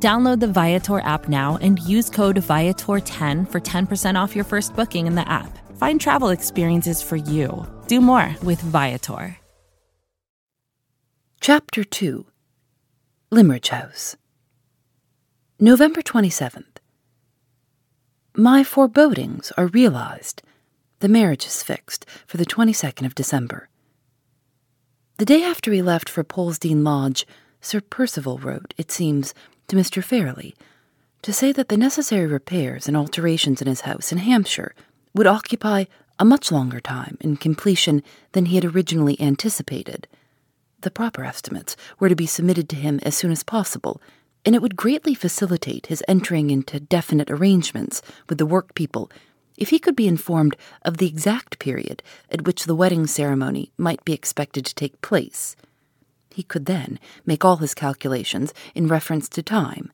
Download the Viator app now and use code Viator10 for 10% off your first booking in the app. Find travel experiences for you. Do more with Viator. Chapter 2 Limmeridge House, November 27th. My forebodings are realized. The marriage is fixed for the 22nd of December. The day after we left for Polesdean Lodge, Sir Percival wrote, it seems, to Mr. Fairlie to say that the necessary repairs and alterations in his house in Hampshire would occupy a much longer time in completion than he had originally anticipated. The proper estimates were to be submitted to him as soon as possible, and it would greatly facilitate his entering into definite arrangements with the workpeople if he could be informed of the exact period at which the wedding ceremony might be expected to take place. He could then make all his calculations in reference to time,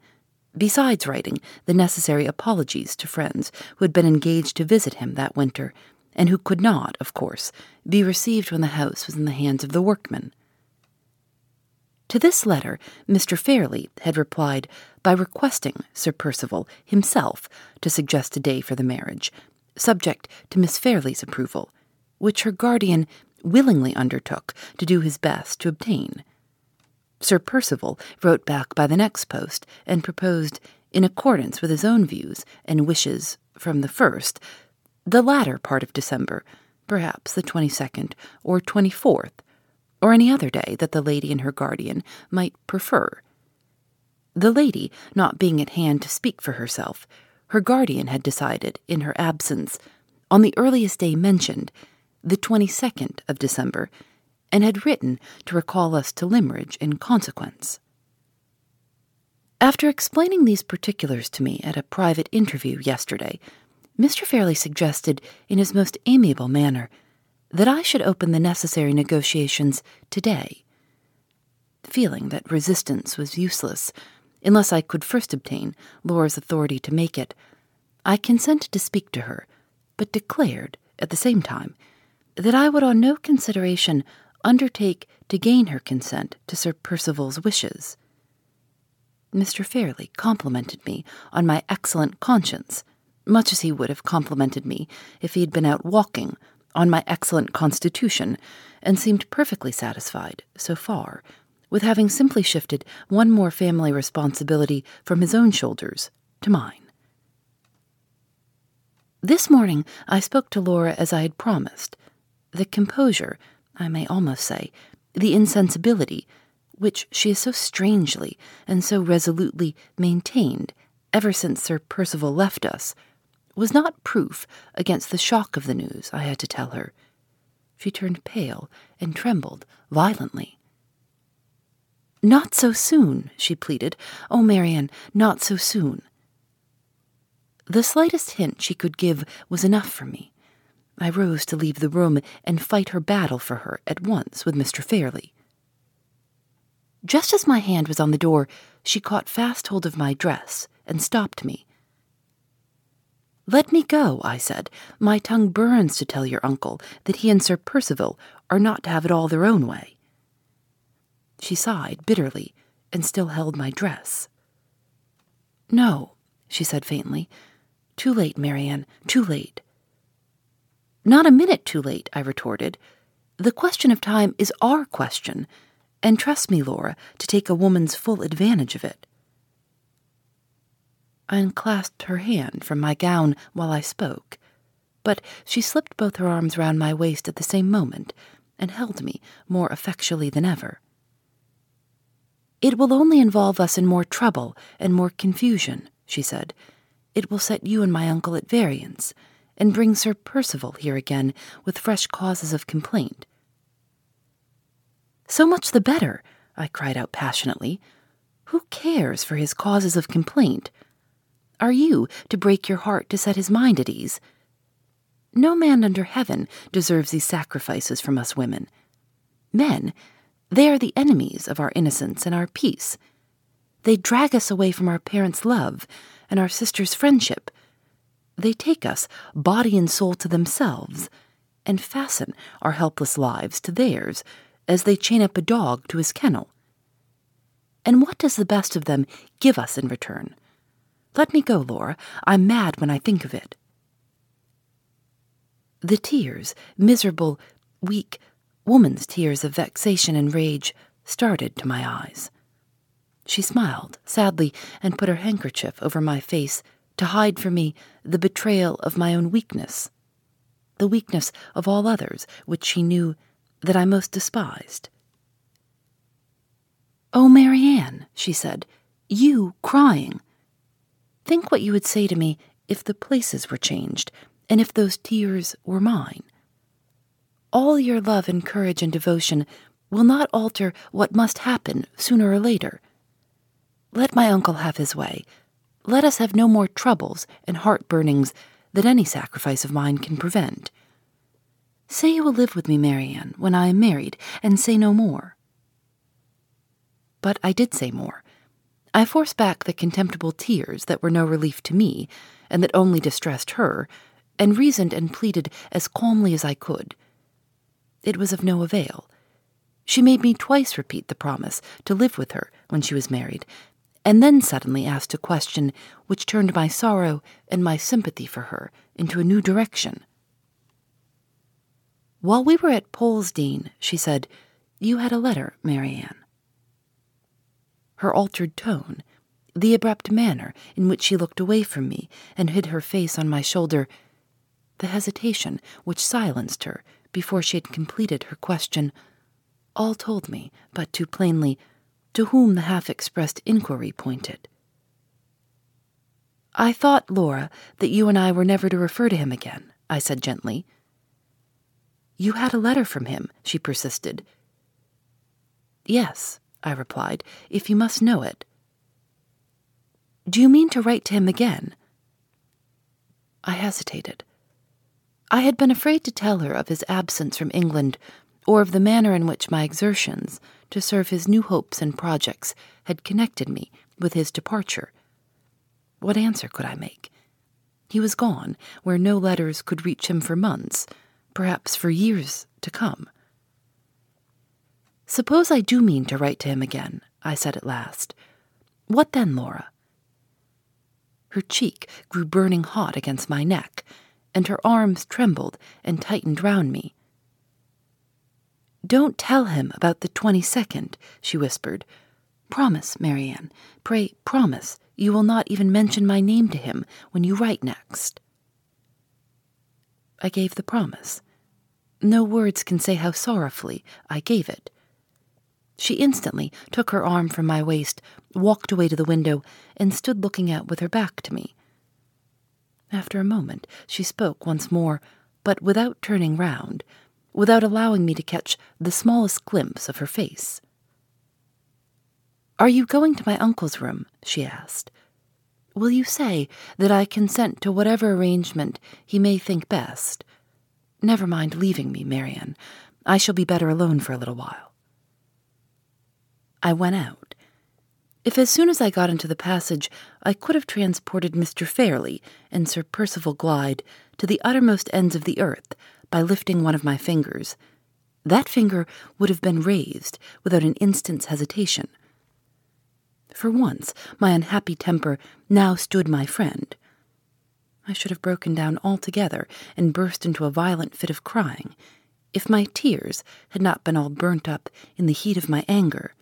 besides writing the necessary apologies to friends who had been engaged to visit him that winter, and who could not, of course, be received when the house was in the hands of the workmen. To this letter, Mr. Fairlie had replied by requesting Sir Percival himself to suggest a day for the marriage, subject to Miss Fairlie's approval, which her guardian willingly undertook to do his best to obtain. Sir Percival wrote back by the next post and proposed, in accordance with his own views and wishes from the first, the latter part of December, perhaps the 22nd or 24th, or any other day that the lady and her guardian might prefer. The lady not being at hand to speak for herself, her guardian had decided, in her absence, on the earliest day mentioned, the 22nd of December, and had written to recall us to Limmeridge in consequence. After explaining these particulars to me at a private interview yesterday, Mr. Fairlie suggested, in his most amiable manner, that I should open the necessary negotiations today. Feeling that resistance was useless, unless I could first obtain Laura's authority to make it, I consented to speak to her, but declared, at the same time, that I would on no consideration undertake to gain her consent to Sir Percival's wishes. Mr. Fairlie complimented me on my excellent conscience, much as he would have complimented me if he had been out walking on my excellent constitution, and seemed perfectly satisfied, so far, with having simply shifted one more family responsibility from his own shoulders to mine. This morning I spoke to Laura as I had promised. The composure I may almost say, the insensibility which she has so strangely and so resolutely maintained ever since Sir Percival left us, was not proof against the shock of the news I had to tell her. She turned pale and trembled violently. Not so soon, she pleaded. Oh, Marian, not so soon. The slightest hint she could give was enough for me. I rose to leave the room and fight her battle for her at once with Mr. Fairlie. Just as my hand was on the door, she caught fast hold of my dress and stopped me. Let me go, I said. My tongue burns to tell your uncle that he and Sir Percival are not to have it all their own way. She sighed bitterly and still held my dress. No, she said faintly. Too late, Marianne, too late. Not a minute too late, I retorted. The question of time is our question, and trust me, Laura, to take a woman's full advantage of it. I unclasped her hand from my gown while I spoke, but she slipped both her arms round my waist at the same moment and held me more effectually than ever. It will only involve us in more trouble and more confusion, she said. It will set you and my uncle at variance and bring Sir Percival here again with fresh causes of complaint. So much the better, I cried out passionately. Who cares for his causes of complaint? are you to break your heart to set his mind at ease? No man under heaven deserves these sacrifices from us women. Men, they are the enemies of our innocence and our peace. They drag us away from our parents' love and our sister's friendship. They take us, body and soul, to themselves, and fasten our helpless lives to theirs as they chain up a dog to his kennel. And what does the best of them give us in return? Let me go, Laura. I'm mad when I think of it. The tears, miserable, weak, woman's tears of vexation and rage, started to my eyes. She smiled sadly and put her handkerchief over my face to hide from me the betrayal of my own weakness, the weakness of all others which she knew that I most despised. Oh, Marianne, she said, you crying. Think what you would say to me if the places were changed and if those tears were mine. All your love and courage and devotion will not alter what must happen sooner or later. Let my uncle have his way. Let us have no more troubles and heart burnings that any sacrifice of mine can prevent. Say you will live with me, Marianne, when I am married, and say no more. But I did say more. I forced back the contemptible tears that were no relief to me, and that only distressed her, and reasoned and pleaded as calmly as I could. It was of no avail. She made me twice repeat the promise to live with her when she was married, and then suddenly asked a question which turned my sorrow and my sympathy for her into a new direction. While we were at Polesdean, she said, you had a letter, Marianne. Her altered tone, the abrupt manner in which she looked away from me and hid her face on my shoulder, the hesitation which silenced her before she had completed her question, all told me, but too plainly, to whom the half expressed inquiry pointed. I thought, Laura, that you and I were never to refer to him again, I said gently. You had a letter from him, she persisted. Yes, I replied, if you must know it. Do you mean to write to him again? I hesitated. I had been afraid to tell her of his absence from England, or of the manner in which my exertions to serve his new hopes and projects had connected me with his departure. What answer could I make? He was gone, where no letters could reach him for months, perhaps for years to come. Suppose I do mean to write to him again, I said at last. What then, Laura? Her cheek grew burning hot against my neck, and her arms trembled and tightened round me. Don't tell him about the 22nd, she whispered. Promise, Marianne. Pray, promise you will not even mention my name to him when you write next. I gave the promise. No words can say how sorrowfully I gave it. She instantly took her arm from my waist, walked away to the window, and stood looking out with her back to me. After a moment, she spoke once more, but without turning round, without allowing me to catch the smallest glimpse of her face. Are you going to my uncle's room? she asked. Will you say that I consent to whatever arrangement he may think best? Never mind leaving me, Marianne. I shall be better alone for a little while. I went out. If as soon as I got into the passage I could have transported Mr. Fairlie and Sir Percival Glyde to the uttermost ends of the earth by lifting one of my fingers, that finger would have been raised without an instant's hesitation. For once, my unhappy temper now stood my friend. I should have broken down altogether and burst into a violent fit of crying if my tears had not been all burnt up in the heat of my anger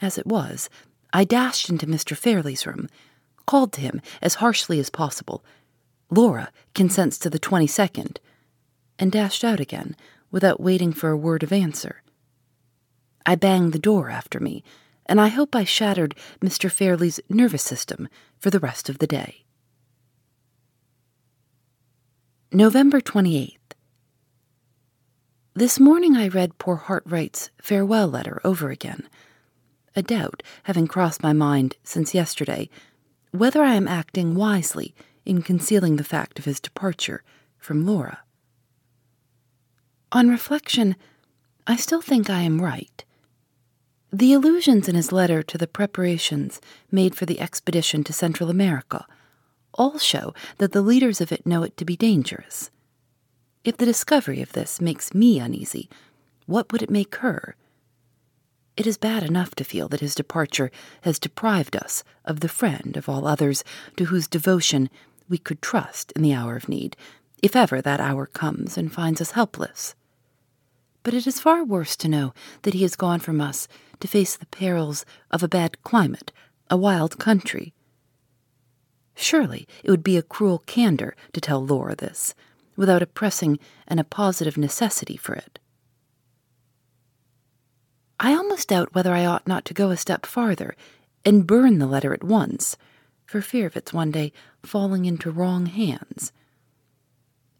as it was, I dashed into Mr. Fairlie's room, called to him as harshly as possible, Laura consents to the 22nd, and dashed out again without waiting for a word of answer. I banged the door after me, and I hope I shattered Mr. Fairlie's nervous system for the rest of the day. November 28th. This morning I read poor Hartright's farewell letter over again a doubt having crossed my mind since yesterday, whether I am acting wisely in concealing the fact of his departure from Laura. On reflection, I still think I am right. The allusions in his letter to the preparations made for the expedition to Central America all show that the leaders of it know it to be dangerous. If the discovery of this makes me uneasy, what would it make her? It is bad enough to feel that his departure has deprived us of the friend of all others to whose devotion we could trust in the hour of need, if ever that hour comes and finds us helpless. But it is far worse to know that he has gone from us to face the perils of a bad climate, a wild country. Surely it would be a cruel candor to tell Laura this, without a pressing and a positive necessity for it. I almost doubt whether I ought not to go a step farther and burn the letter at once, for fear of its one day falling into wrong hands.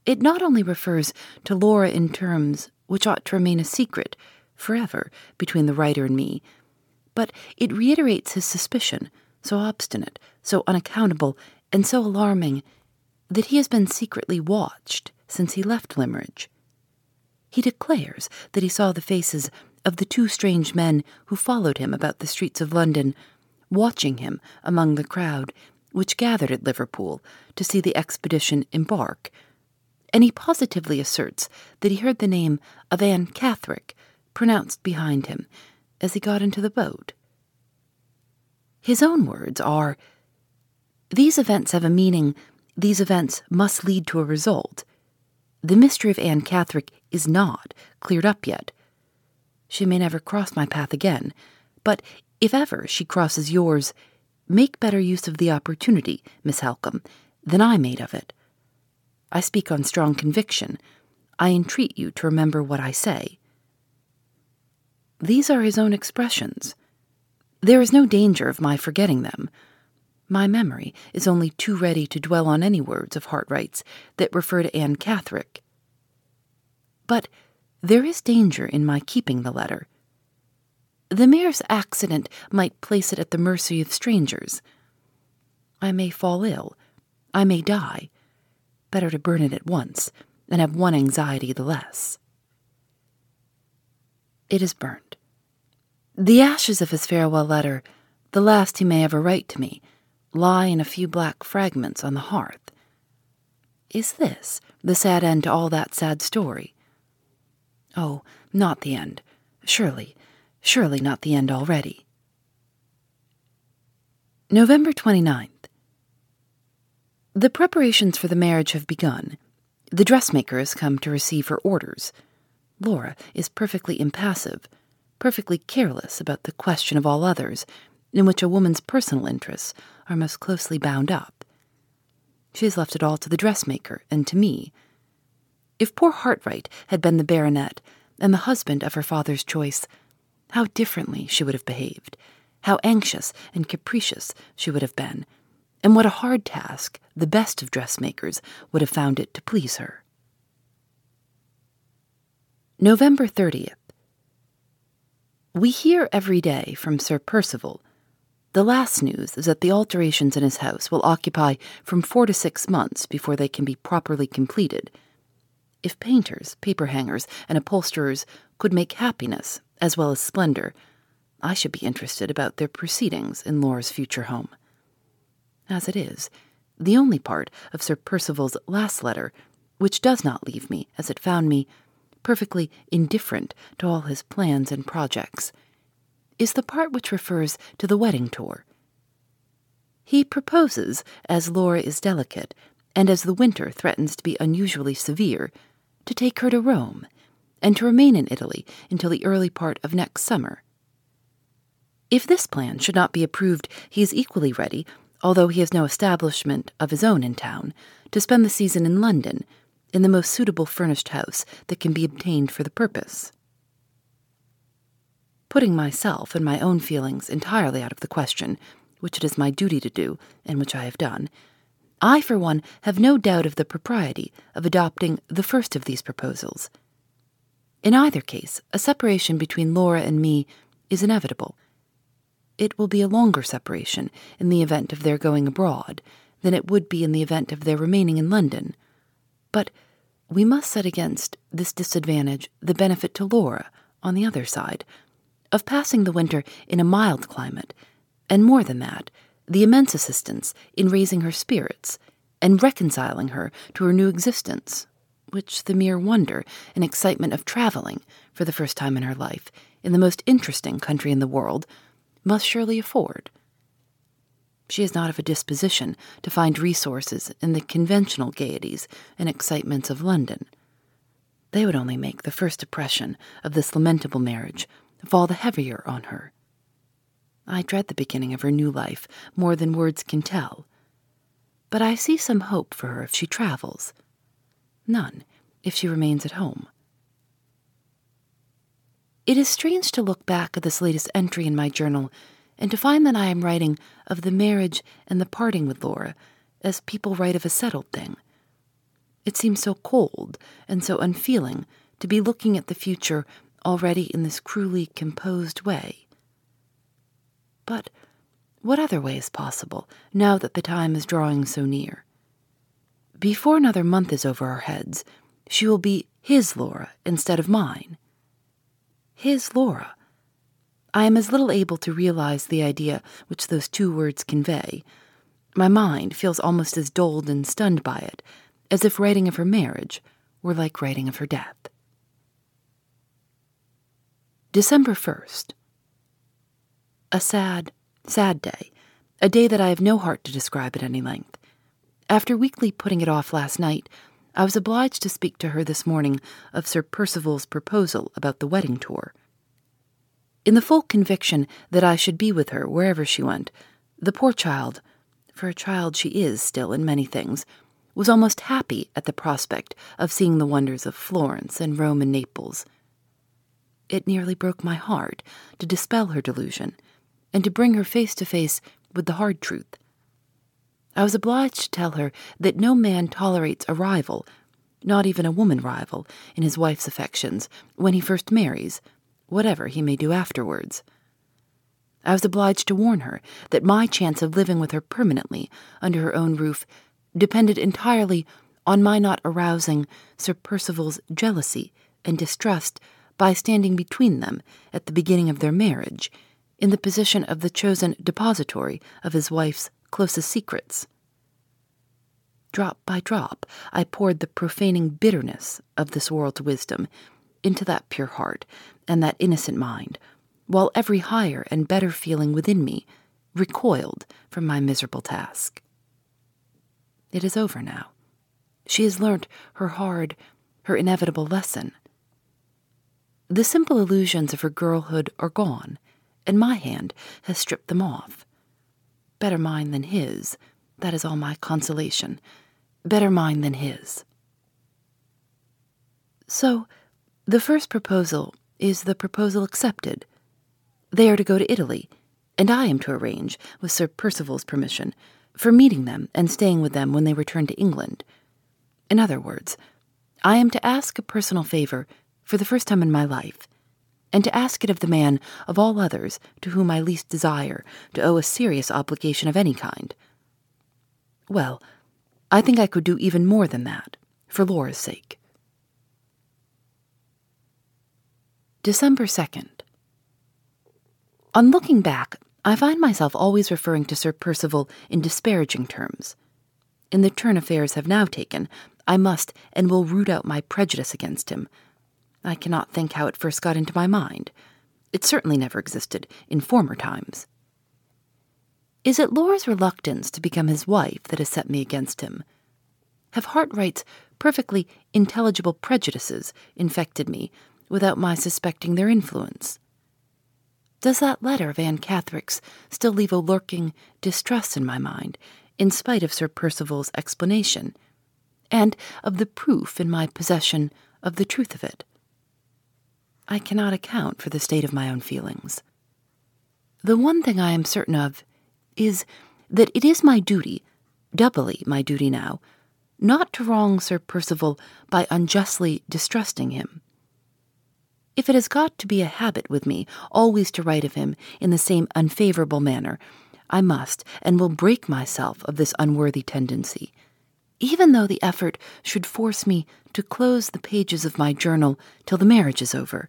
It not only refers to Laura in terms which ought to remain a secret forever between the writer and me, but it reiterates his suspicion, so obstinate, so unaccountable, and so alarming, that he has been secretly watched since he left Limmeridge. He declares that he saw the faces of the two strange men who followed him about the streets of London, watching him among the crowd which gathered at Liverpool to see the expedition embark, and he positively asserts that he heard the name of Anne Catherick pronounced behind him as he got into the boat. His own words are These events have a meaning, these events must lead to a result. The mystery of Anne Catherick is not cleared up yet. She may never cross my path again, but if ever she crosses yours, make better use of the opportunity, Miss Halcombe, than I made of it. I speak on strong conviction. I entreat you to remember what I say. These are his own expressions. There is no danger of my forgetting them. My memory is only too ready to dwell on any words of Hartright's that refer to Anne Catherick. But there is danger in my keeping the letter. The merest accident might place it at the mercy of strangers. I may fall ill. I may die. Better to burn it at once and have one anxiety the less. It is burned. The ashes of his farewell letter, the last he may ever write to me, lie in a few black fragments on the hearth. Is this the sad end to all that sad story? Oh, not the end. Surely, surely not the end already. November 29th. The preparations for the marriage have begun. The dressmaker has come to receive her orders. Laura is perfectly impassive, perfectly careless about the question of all others, in which a woman's personal interests are most closely bound up. She has left it all to the dressmaker and to me if poor Hartright had been the baronet and the husband of her father's choice, how differently she would have behaved, how anxious and capricious she would have been, and what a hard task the best of dressmakers would have found it to please her. November 30th. We hear every day from Sir Percival. The last news is that the alterations in his house will occupy from four to six months before they can be properly completed if painters, paper hangers, and upholsterers could make happiness as well as splendor, I should be interested about their proceedings in Laura's future home. As it is, the only part of Sir Percival's last letter which does not leave me, as it found me, perfectly indifferent to all his plans and projects, is the part which refers to the wedding tour. He proposes, as Laura is delicate, and as the winter threatens to be unusually severe, to take her to Rome and to remain in Italy until the early part of next summer. If this plan should not be approved, he is equally ready, although he has no establishment of his own in town, to spend the season in London, in the most suitable furnished house that can be obtained for the purpose. Putting myself and my own feelings entirely out of the question, which it is my duty to do, and which I have done, I, for one, have no doubt of the propriety of adopting the first of these proposals. In either case, a separation between Laura and me is inevitable. It will be a longer separation in the event of their going abroad than it would be in the event of their remaining in London. But we must set against this disadvantage the benefit to Laura, on the other side, of passing the winter in a mild climate, and more than that, the immense assistance in raising her spirits and reconciling her to her new existence, which the mere wonder and excitement of traveling for the first time in her life in the most interesting country in the world must surely afford. She is not of a disposition to find resources in the conventional gaieties and excitements of London. They would only make the first impression of this lamentable marriage fall the heavier on her. I dread the beginning of her new life more than words can tell. But I see some hope for her if she travels. None if she remains at home. It is strange to look back at this latest entry in my journal and to find that I am writing of the marriage and the parting with Laura as people write of a settled thing. It seems so cold and so unfeeling to be looking at the future already in this cruelly composed way. But what other way is possible now that the time is drawing so near? Before another month is over our heads, she will be his Laura instead of mine. His Laura I am as little able to realize the idea which those two words convey. My mind feels almost as dulled and stunned by it, as if writing of her marriage were like writing of her death. December 1st. A sad, sad day, a day that I have no heart to describe at any length. After weakly putting it off last night, I was obliged to speak to her this morning of Sir Percival's proposal about the wedding tour. In the full conviction that I should be with her wherever she went, the poor child, for a child she is still in many things, was almost happy at the prospect of seeing the wonders of Florence and Rome and Naples. It nearly broke my heart to dispel her delusion and to bring her face to face with the hard truth. I was obliged to tell her that no man tolerates a rival, not even a woman rival, in his wife's affections when he first marries whatever he may do afterwards. I was obliged to warn her that my chance of living with her permanently under her own roof depended entirely on my not arousing Sir Percival's jealousy and distrust by standing between them at the beginning of their marriage, in the position of the chosen depository of his wife's closest secrets. Drop by drop, I poured the profaning bitterness of this world's wisdom into that pure heart and that innocent mind, while every higher and better feeling within me recoiled from my miserable task. It is over now. She has learnt her hard, her inevitable lesson. The simple illusions of her girlhood are gone, and my hand has stripped them off. Better mine than his, that is all my consolation. Better mine than his. So, the first proposal is the proposal accepted. They are to go to Italy, and I am to arrange, with Sir Percival's permission, for meeting them and staying with them when they return to England. In other words, I am to ask a personal favor for the first time in my life, and to ask it of the man of all others to whom I least desire to owe a serious obligation of any kind. Well, I think I could do even more than that, for Laura's sake. December 2nd. On looking back, I find myself always referring to Sir Percival in disparaging terms. In the turn affairs have now taken, I must and will root out my prejudice against him. I cannot think how it first got into my mind. It certainly never existed in former times. Is it Laura's reluctance to become his wife that has set me against him? Have Hartright's perfectly intelligible prejudices infected me without my suspecting their influence? Does that letter of Anne Catherick's still leave a lurking distrust in my mind, in spite of Sir Percival's explanation, and of the proof in my possession of the truth of it? I cannot account for the state of my own feelings. The one thing I am certain of is that it is my duty, doubly my duty now, not to wrong Sir Percival by unjustly distrusting him. If it has got to be a habit with me always to write of him in the same unfavorable manner, I must and will break myself of this unworthy tendency, even though the effort should force me to close the pages of my journal till the marriage is over.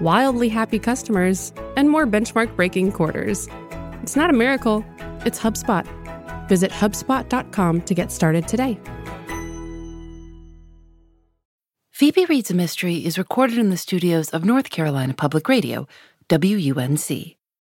wildly happy customers, and more benchmark breaking quarters. It's not a miracle, it's HubSpot. Visit HubSpot.com to get started today. Phoebe Reads a Mystery is recorded in the studios of North Carolina Public Radio, WUNC.